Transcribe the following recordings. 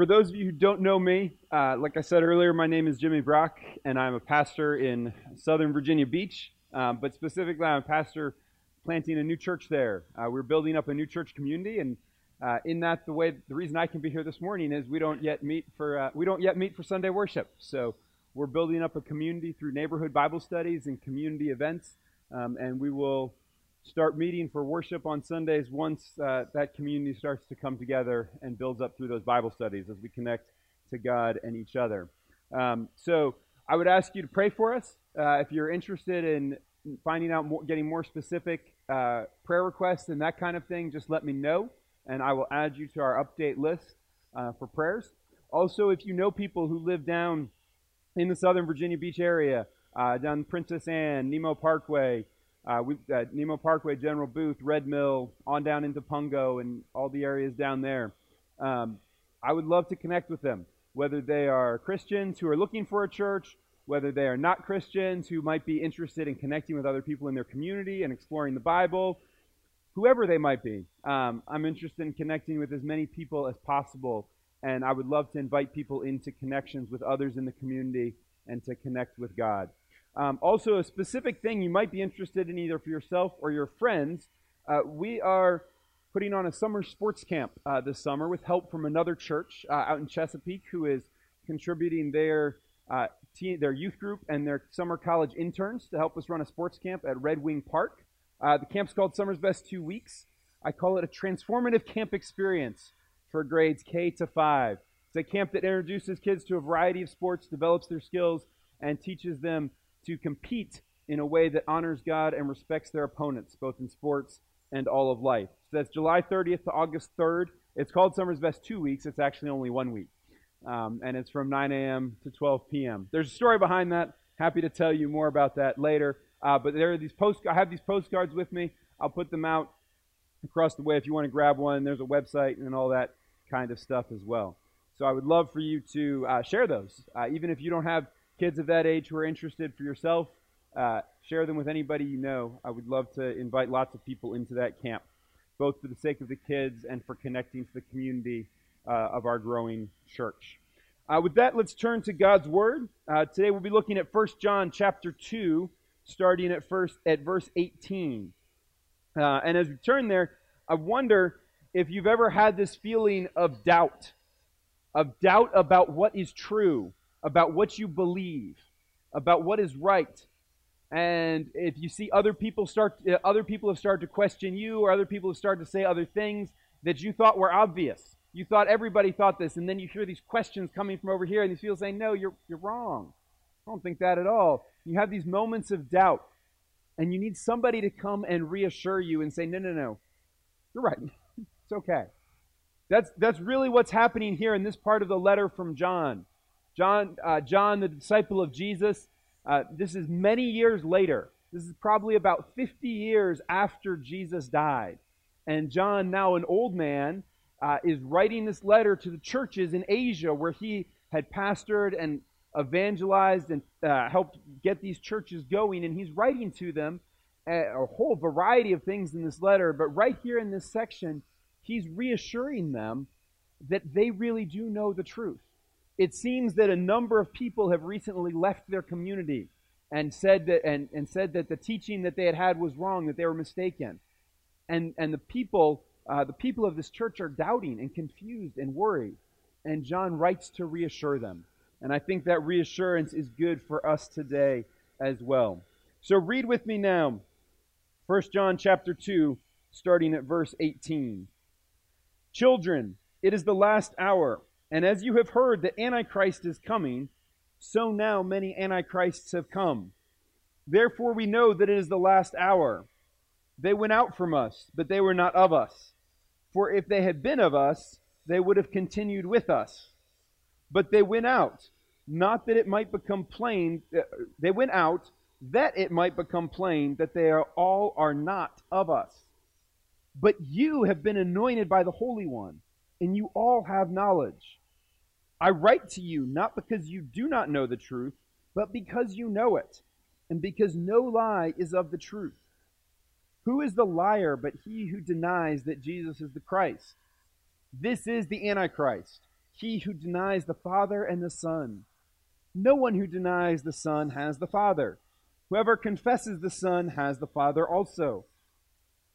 for those of you who don't know me, uh, like I said earlier, my name is Jimmy Brock, and I'm a pastor in Southern Virginia Beach. Um, but specifically, I'm a pastor planting a new church there. Uh, we're building up a new church community, and uh, in that, the way the reason I can be here this morning is we don't yet meet for uh, we don't yet meet for Sunday worship. So we're building up a community through neighborhood Bible studies and community events, um, and we will start meeting for worship on Sundays once uh, that community starts to come together and builds up through those Bible studies as we connect to God and each other. Um, so I would ask you to pray for us. Uh, if you're interested in finding out more, getting more specific uh, prayer requests and that kind of thing, just let me know, and I will add you to our update list uh, for prayers. Also, if you know people who live down in the Southern Virginia Beach area, uh, down Princess Anne, Nimmo Parkway, uh, we, uh, Nimmo Parkway, General Booth, Red Mill, on down into Pungo and all the areas down there. Um, I would love to connect with them, whether they are Christians who are looking for a church, whether they are not Christians who might be interested in connecting with other people in their community and exploring the Bible, whoever they might be. Um, I'm interested in connecting with as many people as possible, and I would love to invite people into connections with others in the community and to connect with God. Um, also, a specific thing you might be interested in either for yourself or your friends. Uh, we are putting on a summer sports camp uh, this summer with help from another church uh, out in Chesapeake who is contributing their uh, their youth group and their summer college interns to help us run a sports camp at Red Wing Park. Uh, the camp's called Summer's Best Two Weeks. I call it a transformative camp experience for grades K to 5. It's a camp that introduces kids to a variety of sports, develops their skills, and teaches them to compete in a way that honors God and respects their opponents, both in sports and all of life. So that's July 30th to August 3rd. It's called Summer's Best two weeks. It's actually only one week. Um, and it's from 9 a.m. to 12 p.m. There's a story behind that. Happy to tell you more about that later. Uh, but there are these post. I have these postcards with me. I'll put them out across the way if you want to grab one. There's a website and all that kind of stuff as well. So I would love for you to uh, share those, uh, even if you don't have kids of that age who are interested for yourself, uh, share them with anybody you know. I would love to invite lots of people into that camp, both for the sake of the kids and for connecting to the community uh, of our growing church. Uh, with that, let's turn to God's Word. Uh, today we'll be looking at 1 John chapter 2, starting at, first, at verse 18. Uh, and as we turn there, I wonder if you've ever had this feeling of doubt, of doubt about what is true about what you believe, about what is right. And if you see other people start, uh, other people have started to question you, or other people have started to say other things that you thought were obvious. You thought everybody thought this, and then you hear these questions coming from over here, and these people say, "No, you're you're wrong. I don't think that at all." You have these moments of doubt, and you need somebody to come and reassure you and say, "No, no, no, you're right. it's okay." That's that's really what's happening here in this part of the letter from John. John, uh, John, the disciple of Jesus, uh, this is many years later. This is probably about 50 years after Jesus died. And John, now an old man, uh, is writing this letter to the churches in Asia where he had pastored and evangelized and uh, helped get these churches going. And he's writing to them a, a whole variety of things in this letter. But right here in this section, he's reassuring them that they really do know the truth it seems that a number of people have recently left their community and said that and, and said that the teaching that they had had was wrong, that they were mistaken. And and the people uh, the people of this church are doubting and confused and worried. And John writes to reassure them. And I think that reassurance is good for us today as well. So read with me now 1 John chapter 2 starting at verse 18. Children, it is the last hour. And as you have heard that Antichrist is coming, so now many Antichrists have come. Therefore we know that it is the last hour. They went out from us, but they were not of us. For if they had been of us, they would have continued with us. But they went out, not that it might become plain, uh, they went out that it might become plain that they are all are not of us. But you have been anointed by the Holy One, and you all have knowledge. I write to you not because you do not know the truth, but because you know it, and because no lie is of the truth. Who is the liar but he who denies that Jesus is the Christ? This is the Antichrist, he who denies the Father and the Son. No one who denies the Son has the Father. Whoever confesses the Son has the Father also.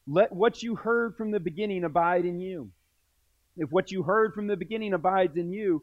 Let what you heard from the beginning abide in you. If what you heard from the beginning abides in you,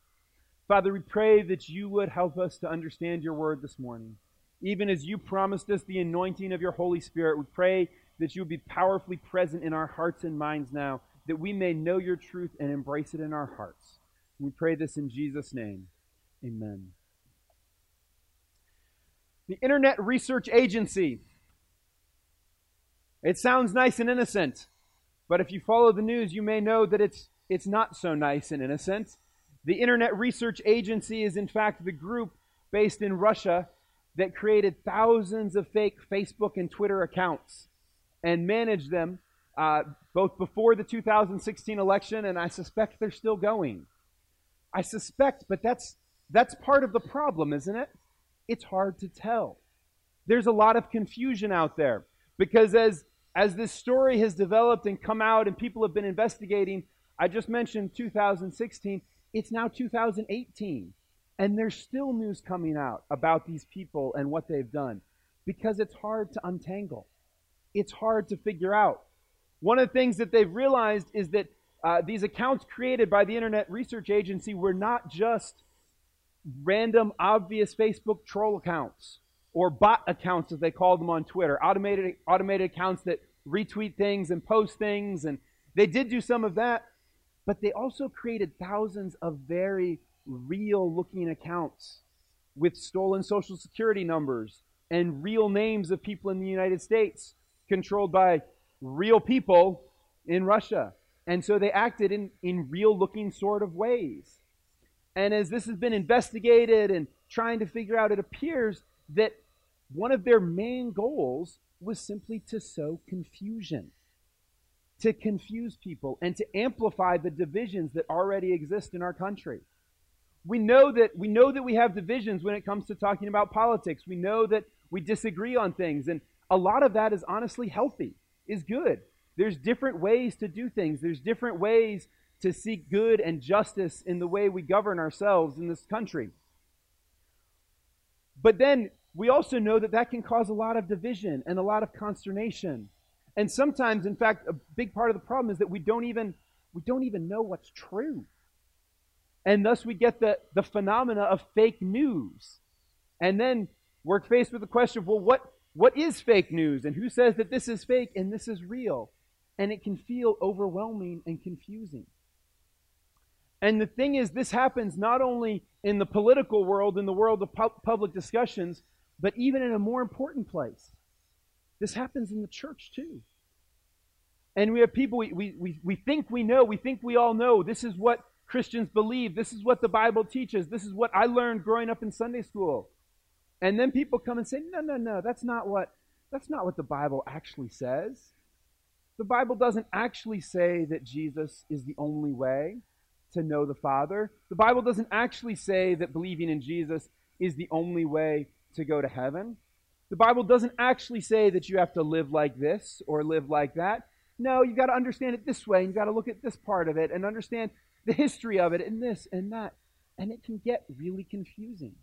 Father, we pray that you would help us to understand your word this morning. Even as you promised us the anointing of your Holy Spirit, we pray that you would be powerfully present in our hearts and minds now, that we may know your truth and embrace it in our hearts. We pray this in Jesus' name. Amen. The Internet Research Agency. It sounds nice and innocent, but if you follow the news, you may know that it's, it's not so nice and innocent. The Internet Research Agency is, in fact, the group based in Russia that created thousands of fake Facebook and Twitter accounts and managed them uh, both before the 2016 election, and I suspect they're still going. I suspect, but that's that's part of the problem, isn't it? It's hard to tell. There's a lot of confusion out there because as as this story has developed and come out and people have been investigating, I just mentioned 2016, it's now 2018. And there's still news coming out about these people and what they've done because it's hard to untangle. It's hard to figure out. One of the things that they've realized is that uh, these accounts created by the Internet Research Agency were not just random, obvious Facebook troll accounts or bot accounts, as they called them on Twitter, automated automated accounts that retweet things and post things, and they did do some of that, but they also created thousands of very real looking accounts with stolen social security numbers and real names of people in the United States controlled by real people in Russia. And so they acted in, in real looking sort of ways. And as this has been investigated and trying to figure out, it appears that one of their main goals was simply to sow confusion, to confuse people, and to amplify the divisions that already exist in our country we know that we know that we have divisions when it comes to talking about politics. We know that we disagree on things, and a lot of that is honestly healthy, is good. There's different ways to do things. There's different ways to seek good and justice in the way we govern ourselves in this country. But then we also know that that can cause a lot of division and a lot of consternation. And sometimes, in fact, a big part of the problem is that we don't even we don't even know what's true. And thus we get the, the phenomena of fake news. And then we're faced with the question of, well, what, what is fake news? And who says that this is fake and this is real? And it can feel overwhelming and confusing. And the thing is, this happens not only in the political world, in the world of pu- public discussions, but even in a more important place. This happens in the church too. And we have people we, we, we, think we know, we think we all know. This is what Christians believe. This is what the Bible teaches. This is what I learned growing up in Sunday school. And then people come and say, "No, no, no, that's not what that's not what the Bible actually says." The Bible doesn't actually say that Jesus is the only way to know the Father. The Bible doesn't actually say that believing in Jesus is the only way to go to heaven. The Bible doesn't actually say that you have to live like this or live like that. No, you've got to understand it this way, and you've got to look at this part of it and understand the history of it and this and that. And it can get really confusing.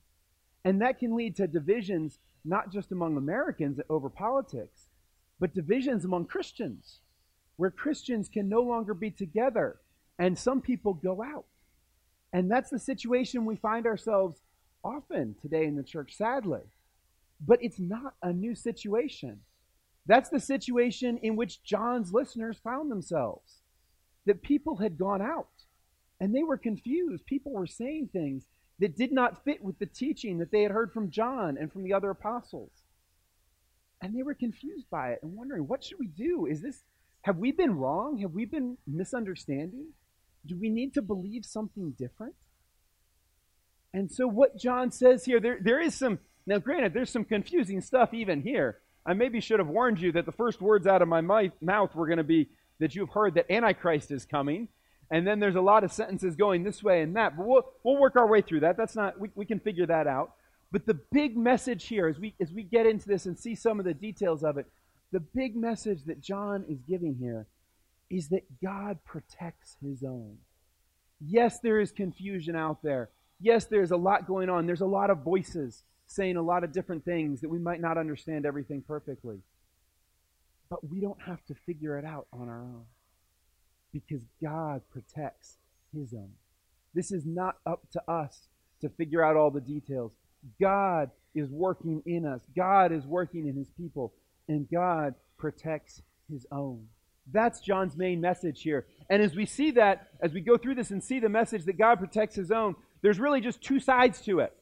And that can lead to divisions, not just among Americans over politics, but divisions among Christians, where Christians can no longer be together and some people go out. And that's the situation we find ourselves often today in the church, sadly. But it's not a new situation. That's the situation in which John's listeners found themselves. That people had gone out and they were confused. People were saying things that did not fit with the teaching that they had heard from John and from the other apostles. And they were confused by it and wondering, what should we do? Is this, have we been wrong? Have we been misunderstanding? Do we need to believe something different? And so, what John says here, there, there is some, now granted, there's some confusing stuff even here. I maybe should have warned you that the first words out of my mouth were going to be that you've heard that Antichrist is coming. And then there's a lot of sentences going this way and that. But we'll, we'll work our way through that. That's not, we, we can figure that out. But the big message here, as we, as we get into this and see some of the details of it, the big message that John is giving here is that God protects his own. Yes, there is confusion out there. Yes, there's a lot going on. There's a lot of voices saying a lot of different things that we might not understand everything perfectly. But we don't have to figure it out on our own because God protects his own. This is not up to us to figure out all the details. God is working in us, God is working in his people, and God protects his own. That's John's main message here. And as we see that, as we go through this and see the message that God protects his own, there's really just two sides to it.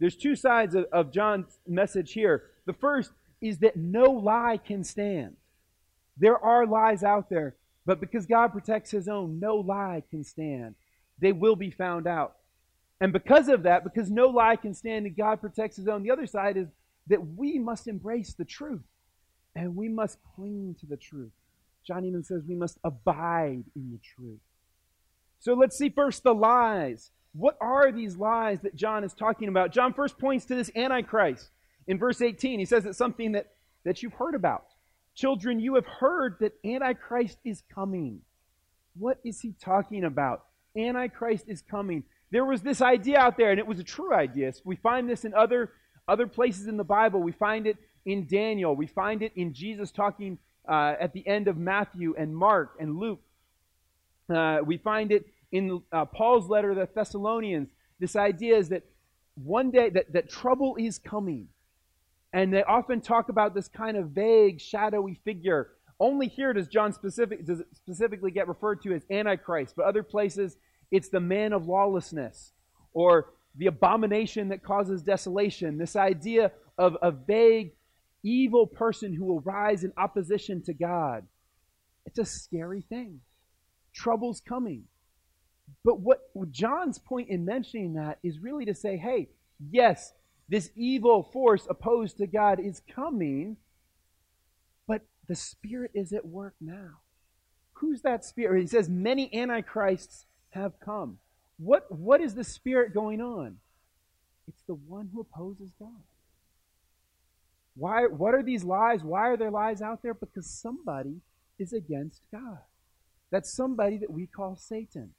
There's two sides of, of John's message here. The first is that no lie can stand. There are lies out there, but because God protects his own, no lie can stand. They will be found out. And because of that, because no lie can stand and God protects his own, the other side is that we must embrace the truth and we must cling to the truth. John even says we must abide in the truth. So let's see first the lies. What are these lies that John is talking about? John first points to this Antichrist. In verse 18, he says it's something that, that you've heard about. Children, you have heard that Antichrist is coming. What is he talking about? Antichrist is coming. There was this idea out there, and it was a true idea. We find this in other, other places in the Bible. We find it in Daniel. We find it in Jesus talking uh, at the end of Matthew and Mark and Luke. Uh, we find it in uh, Paul's letter to the Thessalonians. This idea is that one day that, that trouble is coming. And they often talk about this kind of vague, shadowy figure. Only here does John specific, does specifically get referred to as Antichrist, but other places it's the man of lawlessness or the abomination that causes desolation. This idea of a vague, evil person who will rise in opposition to God. It's a scary thing. Trouble's coming. But what John's point in mentioning that is really to say, hey, yes, this evil force opposed to God is coming, but the Spirit is at work now. Who's that Spirit? He says, many antichrists have come. What, what is the Spirit going on? It's the one who opposes God. Why, what are these lies? Why are there lies out there? Because somebody is against God. That's somebody that we call Satan,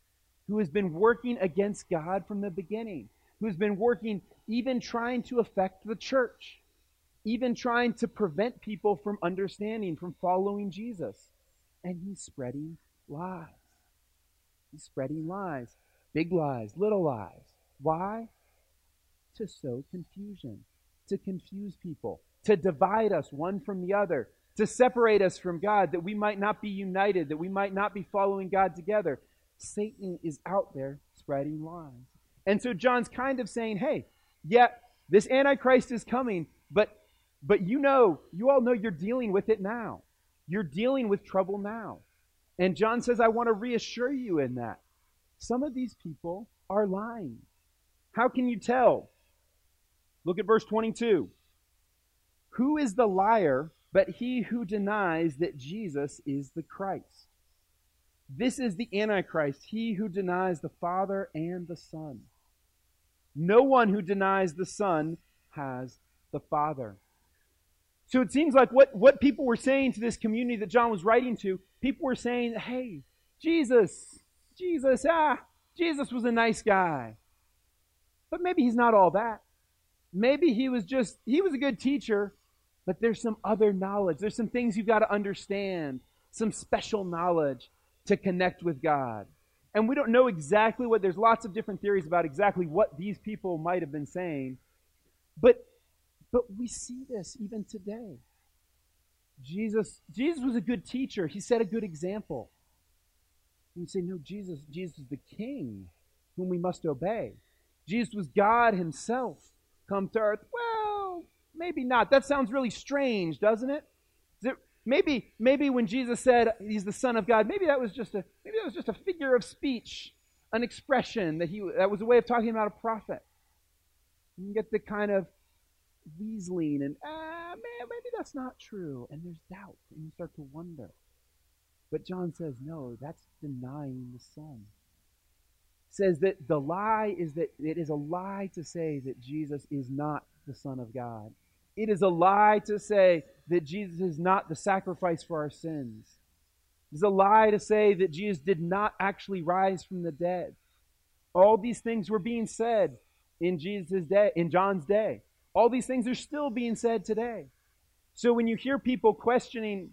who has been working against God from the beginning, who has been working even trying to affect the church, even trying to prevent people from understanding, from following Jesus. And he's spreading lies. He's spreading lies. Big lies, little lies. Why? To sow confusion, to confuse people, to divide us one from the other, to separate us from God, that we might not be united, that we might not be following God together. Satan is out there spreading lies. And so John's kind of saying, hey, yeah, this Antichrist is coming, but but you know, you all know you're dealing with it now. You're dealing with trouble now. And John says, I want to reassure you in that. Some of these people are lying. How can you tell? Look at verse 22. Who is the liar but he who denies that Jesus is the Christ? This is the Antichrist, he who denies the Father and the Son. No one who denies the Son has the Father. So it seems like what, what people were saying to this community that John was writing to, people were saying, hey, Jesus, Jesus, ah, Jesus was a nice guy. But maybe he's not all that. Maybe he was just, he was a good teacher, but there's some other knowledge. There's some things you've got to understand, some special knowledge to connect with God. And we don't know exactly what, there's lots of different theories about exactly what these people might have been saying. But but we see this even today. Jesus, Jesus was a good teacher. He set a good example. We say, no, Jesus, Jesus is the King whom we must obey. Jesus was God Himself come to earth. Well, maybe not. That sounds really strange, doesn't it? it maybe, maybe when Jesus said He's the Son of God, maybe that was just a maybe that was just a figure of speech, an expression that He that was a way of talking about a prophet. You get the kind of weaseling and, ah, man, maybe that's not true. And there's doubt, and you start to wonder. But John says, no, that's denying the Son. Says that the lie is that it is a lie to say that Jesus is not the Son of God. It is a lie to say that Jesus is not the sacrifice for our sins. It's a lie to say that Jesus did not actually rise from the dead. All these things were being said in Jesus' day, in John's day. All these things are still being said today. So when you hear people questioning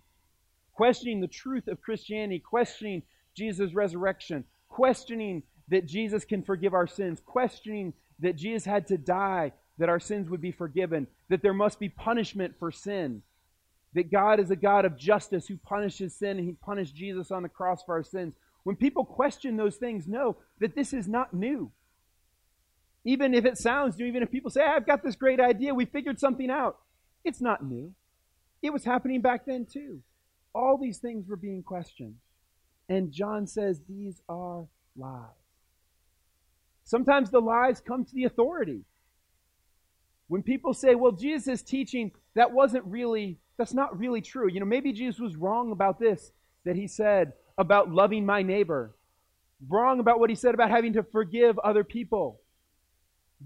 questioning the truth of Christianity, questioning Jesus' resurrection, questioning that Jesus can forgive our sins, questioning that Jesus had to die that our sins would be forgiven, that there must be punishment for sin, that God is a God of justice who punishes sin and he punished Jesus on the cross for our sins. When people question those things, know that this is not new. Even if it sounds new, even if people say, I've got this great idea, we figured something out, it's not new. It was happening back then too. All these things were being questioned. And John says these are lies. Sometimes the lies come to the authority. When people say, well, Jesus teaching, that wasn't really, that's not really true. You know, maybe Jesus was wrong about this that he said about loving my neighbor, wrong about what he said about having to forgive other people,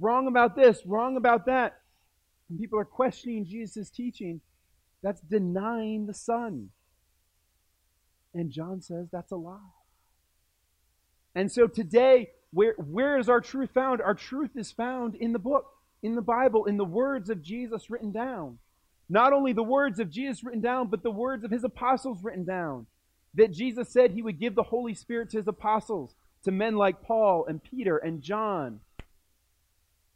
wrong about this, wrong about that. When people are questioning Jesus' teaching, that's denying the Son. And John says that's a lie. And so today, where, where is our truth found? Our truth is found in the book in the Bible, in the words of Jesus written down. Not only the words of Jesus written down, but the words of his apostles written down. That Jesus said he would give the Holy Spirit to his apostles, to men like Paul and Peter and John.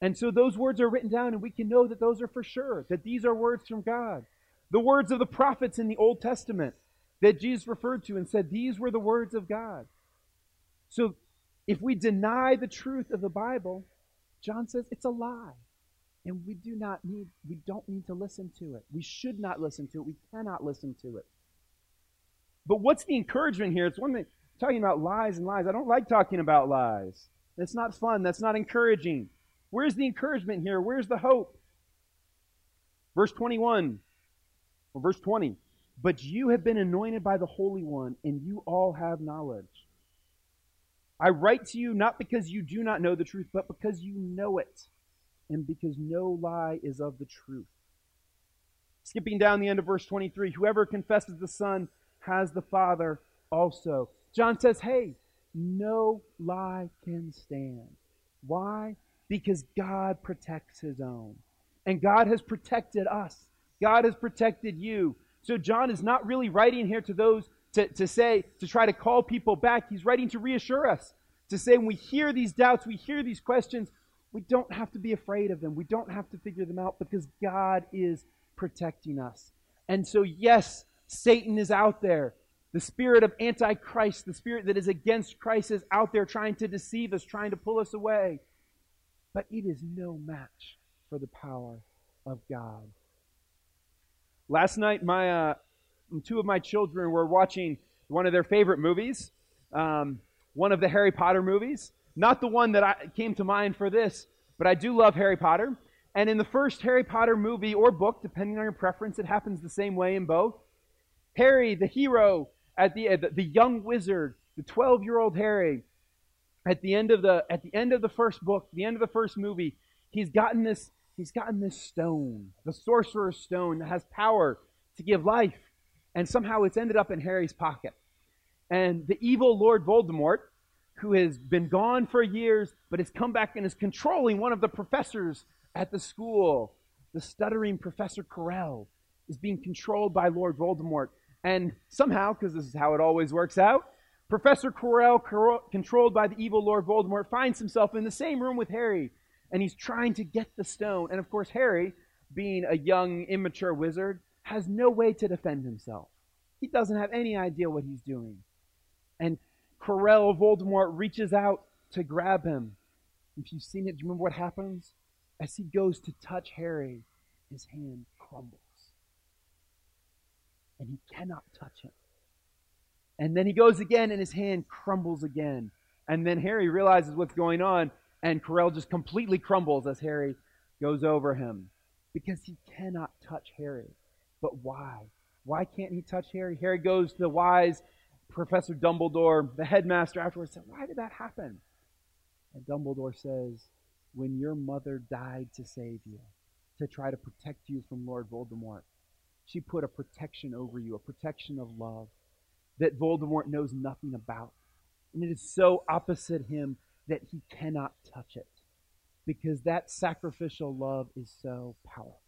And so those words are written down, and we can know that those are for sure, that these are words from God. The words of the prophets in the Old Testament that Jesus referred to and said these were the words of God. So if we deny the truth of the Bible, John says it's a lie. And we do not need, we don't need to listen to it. We should not listen to it. We cannot listen to it. But what's the encouragement here? It's one thing, talking about lies and lies. I don't like talking about lies. That's not fun. That's not encouraging. Where's the encouragement here? Where's the hope? Verse 21, or verse 20. But you have been anointed by the Holy One, and you all have knowledge. I write to you not because you do not know the truth, but because you know it and because no lie is of the truth. Skipping down the end of verse 23 whoever confesses the Son has the Father also. John says, hey, no lie can stand. Why? Because God protects his own. And God has protected us. God has protected you. So John is not really writing here to those to, to say, to try to call people back. He's writing to reassure us, to say when we hear these doubts, we hear these questions, we don't have to be afraid of them. We don't have to figure them out because God is protecting us. And so, yes, Satan is out there. The spirit of Antichrist, the spirit that is against Christ, is out there trying to deceive us, trying to pull us away. But it is no match for the power of God. Last night, my uh, two of my children were watching one of their favorite movies, um, one of the Harry Potter movies. Not the one that I, came to mind for this, but I do love Harry Potter. And in the first Harry Potter movie or book, depending on your preference, it happens the same way in both. Harry, the hero, at the uh, the, the young wizard, the 12-year-old Harry, at the end of the at the end of the first book, the end of the first movie, he's gotten this he's gotten this stone, the sorcerer's stone that has power to give life, and somehow it's ended up in Harry's pocket. And the evil Lord Voldemort who has been gone for years, but has come back and is controlling one of the professors at the school. The stuttering Professor Quirrell is being controlled by Lord Voldemort. And somehow, because this is how it always works out, Professor Quirrell, controlled by the evil Lord Voldemort, finds himself in the same room with Harry, and he's trying to get the stone. And of course, Harry, being a young, immature wizard, has no way to defend himself. He doesn't have any idea what he's doing. And Quirrell Voldemort reaches out to grab him. If you've seen it, do you remember what happens? As he goes to touch Harry, his hand crumbles. And he cannot touch him. And then he goes again, and his hand crumbles again. And then Harry realizes what's going on, and Quirrell just completely crumbles as Harry goes over him because he cannot touch Harry. But why? Why can't he touch Harry? Harry goes to the wise Professor Dumbledore, the headmaster, afterwards said, Why did that happen? And Dumbledore says, When your mother died to save you, to try to protect you from Lord Voldemort, she put a protection over you, a protection of love that Voldemort knows nothing about. And it is so opposite him that he cannot touch it because that sacrificial love is so powerful.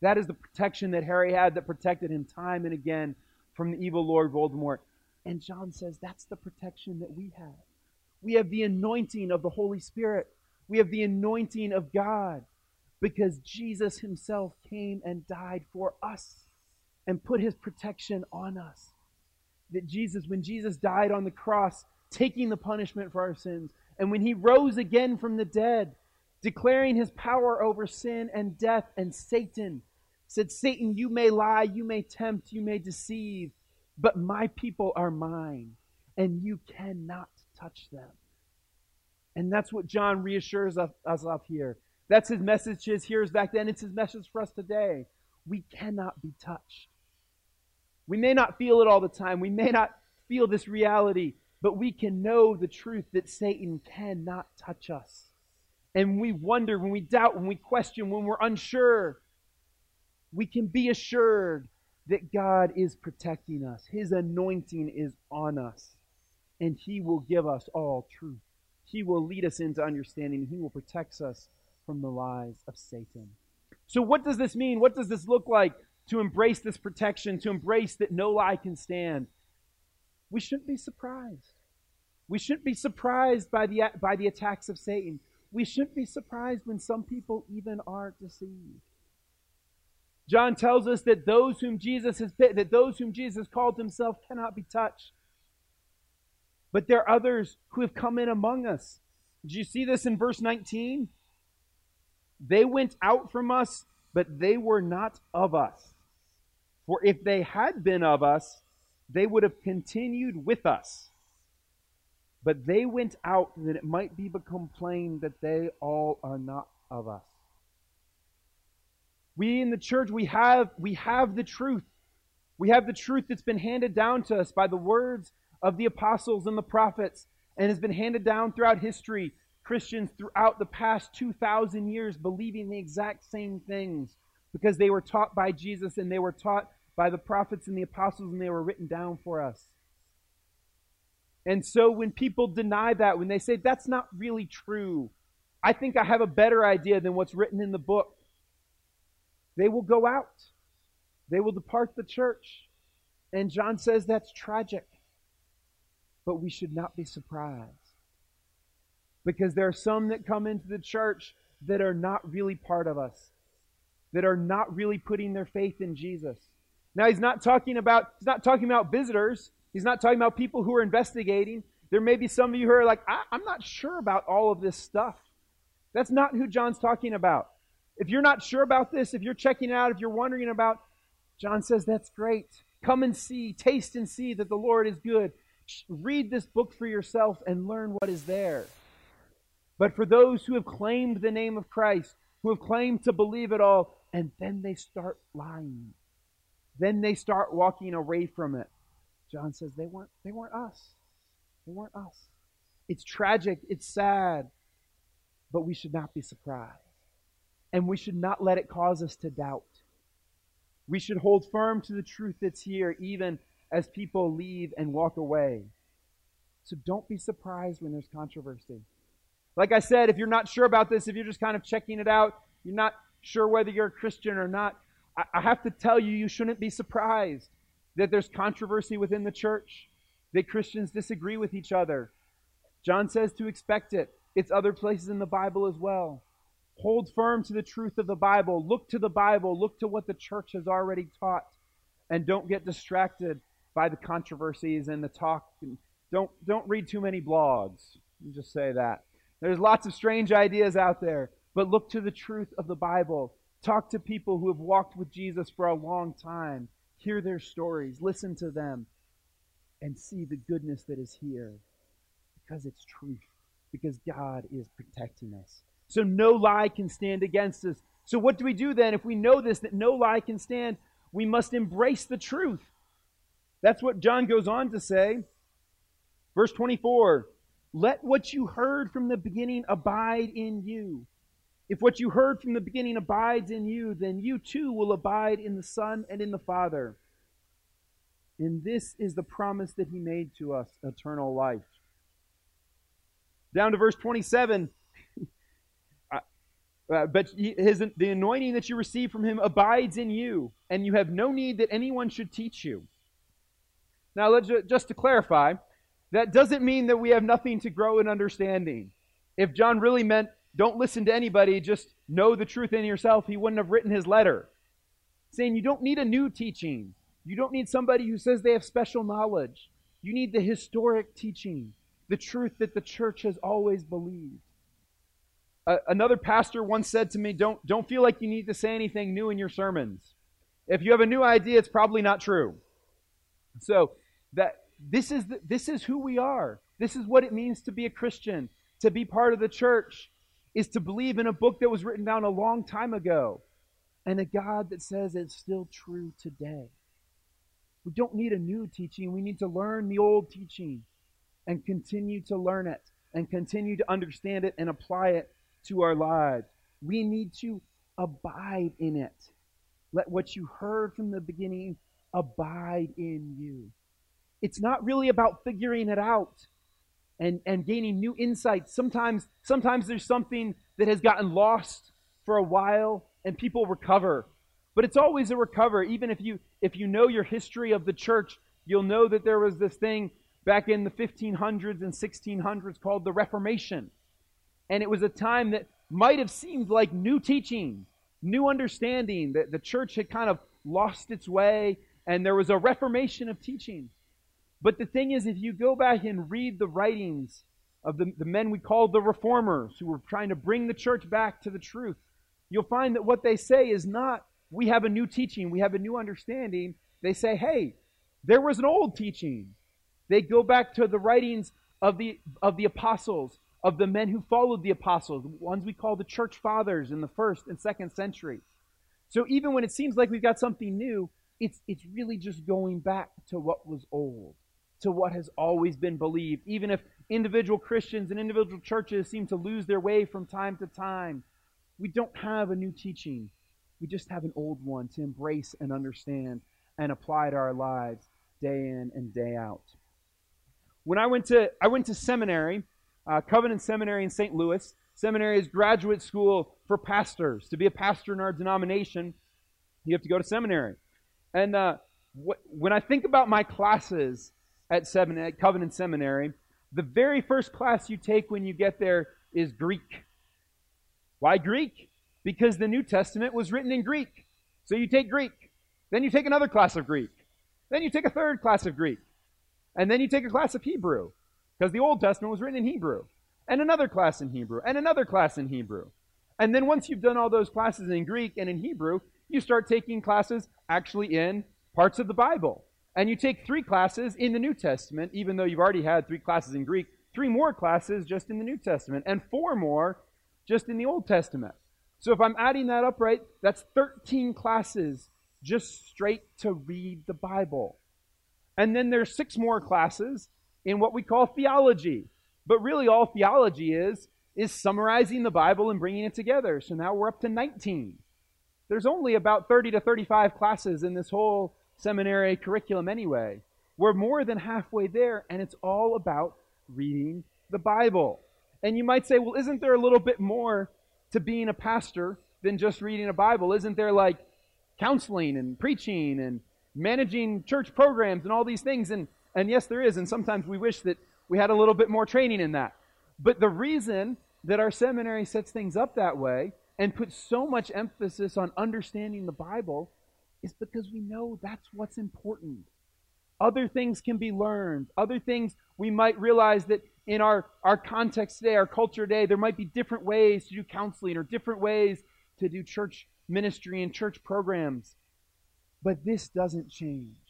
That is the protection that Harry had that protected him time and again from the evil Lord Voldemort. And John says that's the protection that we have. We have the anointing of the Holy Spirit. We have the anointing of God because Jesus himself came and died for us and put his protection on us. That Jesus, when Jesus died on the cross, taking the punishment for our sins, and when he rose again from the dead, declaring his power over sin and death and Satan, said, Satan, you may lie, you may tempt, you may deceive, but my people are mine, and you cannot touch them. And that's what John reassures us of here. That's his message to his hearers back then. It's his message for us today. We cannot be touched. We may not feel it all the time. We may not feel this reality, but we can know the truth that Satan cannot touch us. And we wonder, when we doubt, when we question, when we're unsure, we can be assured that God is protecting us. His anointing is on us, and He will give us all truth. He will lead us into understanding. He will protect us from the lies of Satan. So, what does this mean? What does this look like to embrace this protection, to embrace that no lie can stand? We shouldn't be surprised. We shouldn't be surprised by the, by the attacks of Satan. We shouldn't be surprised when some people even are deceived. John tells us that those whom Jesus has that those whom Jesus called himself cannot be touched. But there are others who have come in among us. Did you see this in verse 19? They went out from us, but they were not of us. For if they had been of us, they would have continued with us. But they went out that it might be become plain that they all are not of us. We in the church, we have, we have the truth. We have the truth that's been handed down to us by the words of the apostles and the prophets and has been handed down throughout history. Christians throughout the past 2,000 years believing the exact same things because they were taught by Jesus and they were taught by the prophets and the apostles and they were written down for us. And so when people deny that, when they say that's not really true, I think I have a better idea than what's written in the book. They will go out. They will depart the church. And John says that's tragic. But we should not be surprised. Because there are some that come into the church that are not really part of us, that are not really putting their faith in Jesus. Now he's not talking about he's not talking about visitors. He's not talking about people who are investigating. There may be some of you who are like, I, am not sure about all of this stuff. That's not who John's talking about. If you're not sure about this, if you're checking out, if you're wondering about, John says that's great. Come and see, taste and see that the Lord is good. Read this book for yourself and learn what is there. But for those who have claimed the name of Christ, who have claimed to believe it all, and then they start lying, then they start walking away from it. John says they weren't they weren't us. They weren't us. It's tragic, it's sad, but we should not be surprised and we should not let it cause us to doubt. We should hold firm to the truth that's here, even as people leave and walk away. So don't be surprised when there's controversy. Like I said, if you're not sure about this, if you're just kind of checking it out, you're not sure whether you're a Christian or not, I have to tell you, you shouldn't be surprised that there's controversy within the church, that Christians disagree with each other. John says to expect it. It's other places in the Bible as well. Hold firm to the truth of the Bible. Look to the Bible. Look to what the church has already taught. And don't get distracted by the controversies and the talk. Don't, don't read too many blogs. Just say that. There's lots of strange ideas out there, but look to the truth of the Bible. Talk to people who have walked with Jesus for a long time. Hear their stories. Listen to them. And see the goodness that is here. Because it's truth. Because God is protecting us So no lie can stand against us. So what do we do then if we know this, that no lie can stand? We must embrace the truth. That's what John goes on to say. Verse 24 Let what you heard from the beginning abide in you. If what you heard from the beginning abides in you, then you too will abide in the Son and in the Father. And this is the promise that he made to us eternal life. Down to verse 27. Uh, but his, the anointing that you receive from him abides in you, and you have no need that anyone should teach you. Now, just to clarify, that doesn't mean that we have nothing to grow in understanding. If John really meant don't listen to anybody, just know the truth in yourself, he wouldn't have written his letter. Saying you don't need a new teaching. You don't need somebody who says they have special knowledge. You need the historic teaching, the truth that the church has always believed. Another pastor once said to me, don't, don't feel like you need to say anything new in your sermons. If you have a new idea, it's probably not true. So that this is the, this is who we are. This is what it means to be a Christian, to be part of the church, is to believe in a book that was written down a long time ago, and a God that says it's still true today. We don't need a new teaching. We need to learn the old teaching and continue to learn it and continue to understand it and apply it to our lives. We need to abide in it. Let what you heard from the beginning abide in you. It's not really about figuring it out and, and gaining new insights. Sometimes, sometimes there's something that has gotten lost for a while and people recover. But it's always a recover. Even if you if you know your history of the church, you'll know that there was this thing back in the 1500s and 1600s called the Reformation. And it was a time that might have seemed like new teaching, new understanding, that the church had kind of lost its way, and there was a reformation of teaching. But the thing is, if you go back and read the writings of the, the men we call the reformers, who were trying to bring the church back to the truth, you'll find that what they say is not, we have a new teaching, we have a new understanding. They say, hey, there was an old teaching. They go back to the writings of the, of the apostles, of the men who followed the apostles, the ones we call the church fathers in the first and second century. So even when it seems like we've got something new, it's, it's really just going back to what was old, to what has always been believed. Even if individual Christians and individual churches seem to lose their way from time to time, we don't have a new teaching. We just have an old one to embrace and understand and apply to our lives day in and day out. When I went to I went to seminary, uh, Covenant Seminary in St. Louis. Seminary is graduate school for pastors. To be a pastor in our denomination, you have to go to seminary. And uh, wh- when I think about my classes at, at Covenant Seminary, the very first class you take when you get there is Greek. Why Greek? Because the New Testament was written in Greek. So you take Greek. Then you take another class of Greek. Then you take a third class of Greek. And then you take a class of Hebrew because the Old Testament was written in Hebrew, and another class in Hebrew, and another class in Hebrew. And then once you've done all those classes in Greek and in Hebrew, you start taking classes actually in parts of the Bible. And you take three classes in the New Testament, even though you've already had three classes in Greek, three more classes just in the New Testament, and four more just in the Old Testament. So if I'm adding that up right, that's 13 classes just straight to read the Bible. And then there's six more classes in what we call theology. But really, all theology is, is summarizing the Bible and bringing it together. So now we're up to 19. There's only about 30 to 35 classes in this whole seminary curriculum anyway. We're more than halfway there, and it's all about reading the Bible. And you might say, well, isn't there a little bit more to being a pastor than just reading a Bible? Isn't there like counseling and preaching and managing church programs and all these things? And and yes, there is, and sometimes we wish that we had a little bit more training in that. But the reason that our seminary sets things up that way and puts so much emphasis on understanding the Bible is because we know that's what's important. Other things can be learned. Other things we might realize that in our, our context today, our culture today, there might be different ways to do counseling or different ways to do church ministry and church programs. But this doesn't change.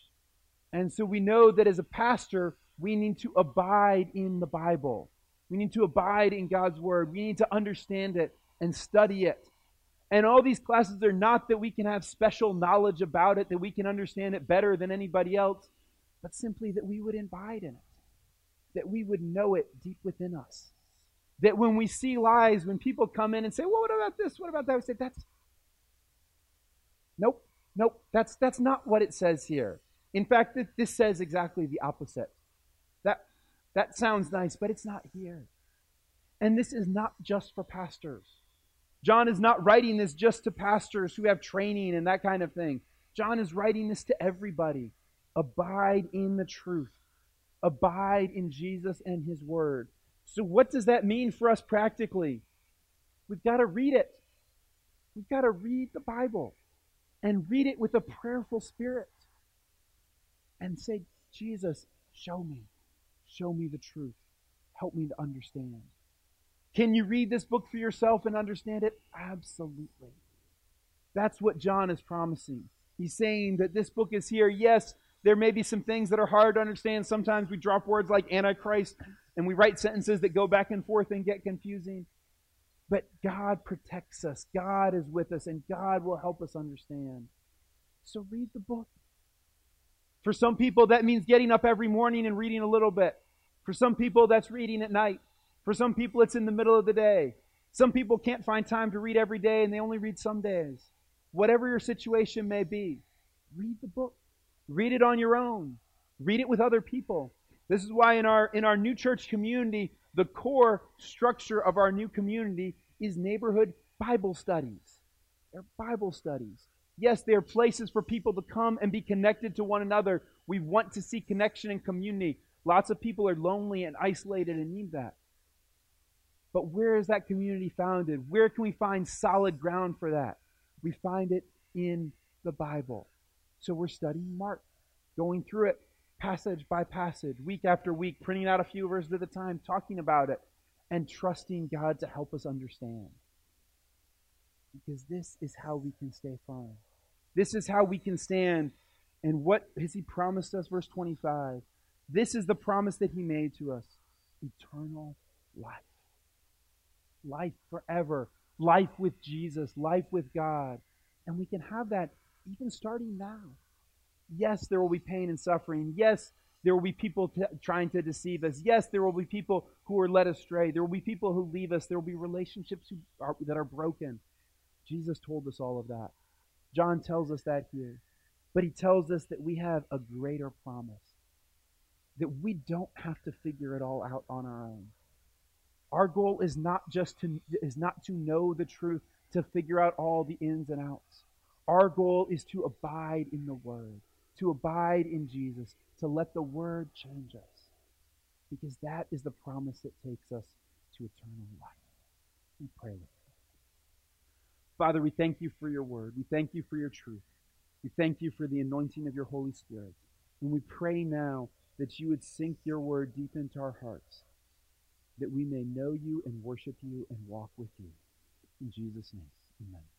And so we know that as a pastor, we need to abide in the Bible. We need to abide in God's Word. We need to understand it and study it. And all these classes are not that we can have special knowledge about it, that we can understand it better than anybody else, but simply that we would abide in it, that we would know it deep within us. That when we see lies, when people come in and say, well, what about this? What about that? We say, that's, nope, nope, that's, that's not what it says here. In fact, this says exactly the opposite. That, that sounds nice, but it's not here. And this is not just for pastors. John is not writing this just to pastors who have training and that kind of thing. John is writing this to everybody. Abide in the truth. Abide in Jesus and his word. So, what does that mean for us practically? We've got to read it. We've got to read the Bible and read it with a prayerful spirit and say, Jesus, show me. Show me the truth. Help me to understand. Can you read this book for yourself and understand it? Absolutely. That's what John is promising. He's saying that this book is here. Yes, there may be some things that are hard to understand. Sometimes we drop words like Antichrist and we write sentences that go back and forth and get confusing. But God protects us, God is with us, and God will help us understand. So read the book. For some people, that means getting up every morning and reading a little bit. For some people, that's reading at night. For some people, it's in the middle of the day. Some people can't find time to read every day and they only read some days. Whatever your situation may be, read the book. Read it on your own. Read it with other people. This is why in our in our new church community, the core structure of our new community is neighborhood Bible studies. They're Bible studies. Yes, they are places for people to come and be connected to one another. We want to see connection and community. Lots of people are lonely and isolated and need that. But where is that community founded? Where can we find solid ground for that? We find it in the Bible. So we're studying Mark, going through it passage by passage, week after week, printing out a few verses at a time, talking about it, and trusting God to help us understand. Because this is how we can stay firm. This is how we can stand. And what has He promised us? Verse 25. This is the promise that He made to us eternal life life forever, life with Jesus, life with God. And we can have that even starting now. Yes, there will be pain and suffering. Yes, there will be people t- trying to deceive us. Yes, there will be people who are led astray. There will be people who leave us. There will be relationships are, that are broken. Jesus told us all of that. John tells us that here. But he tells us that we have a greater promise. That we don't have to figure it all out on our own. Our goal is not just to is not to know the truth, to figure out all the ins and outs. Our goal is to abide in the word, to abide in Jesus, to let the word change us. Because that is the promise that takes us to eternal life. We pray with. Father, we thank you for your word. We thank you for your truth. We thank you for the anointing of your Holy Spirit. And we pray now that you would sink your word deep into our hearts that we may know you and worship you and walk with you. In Jesus' name, amen.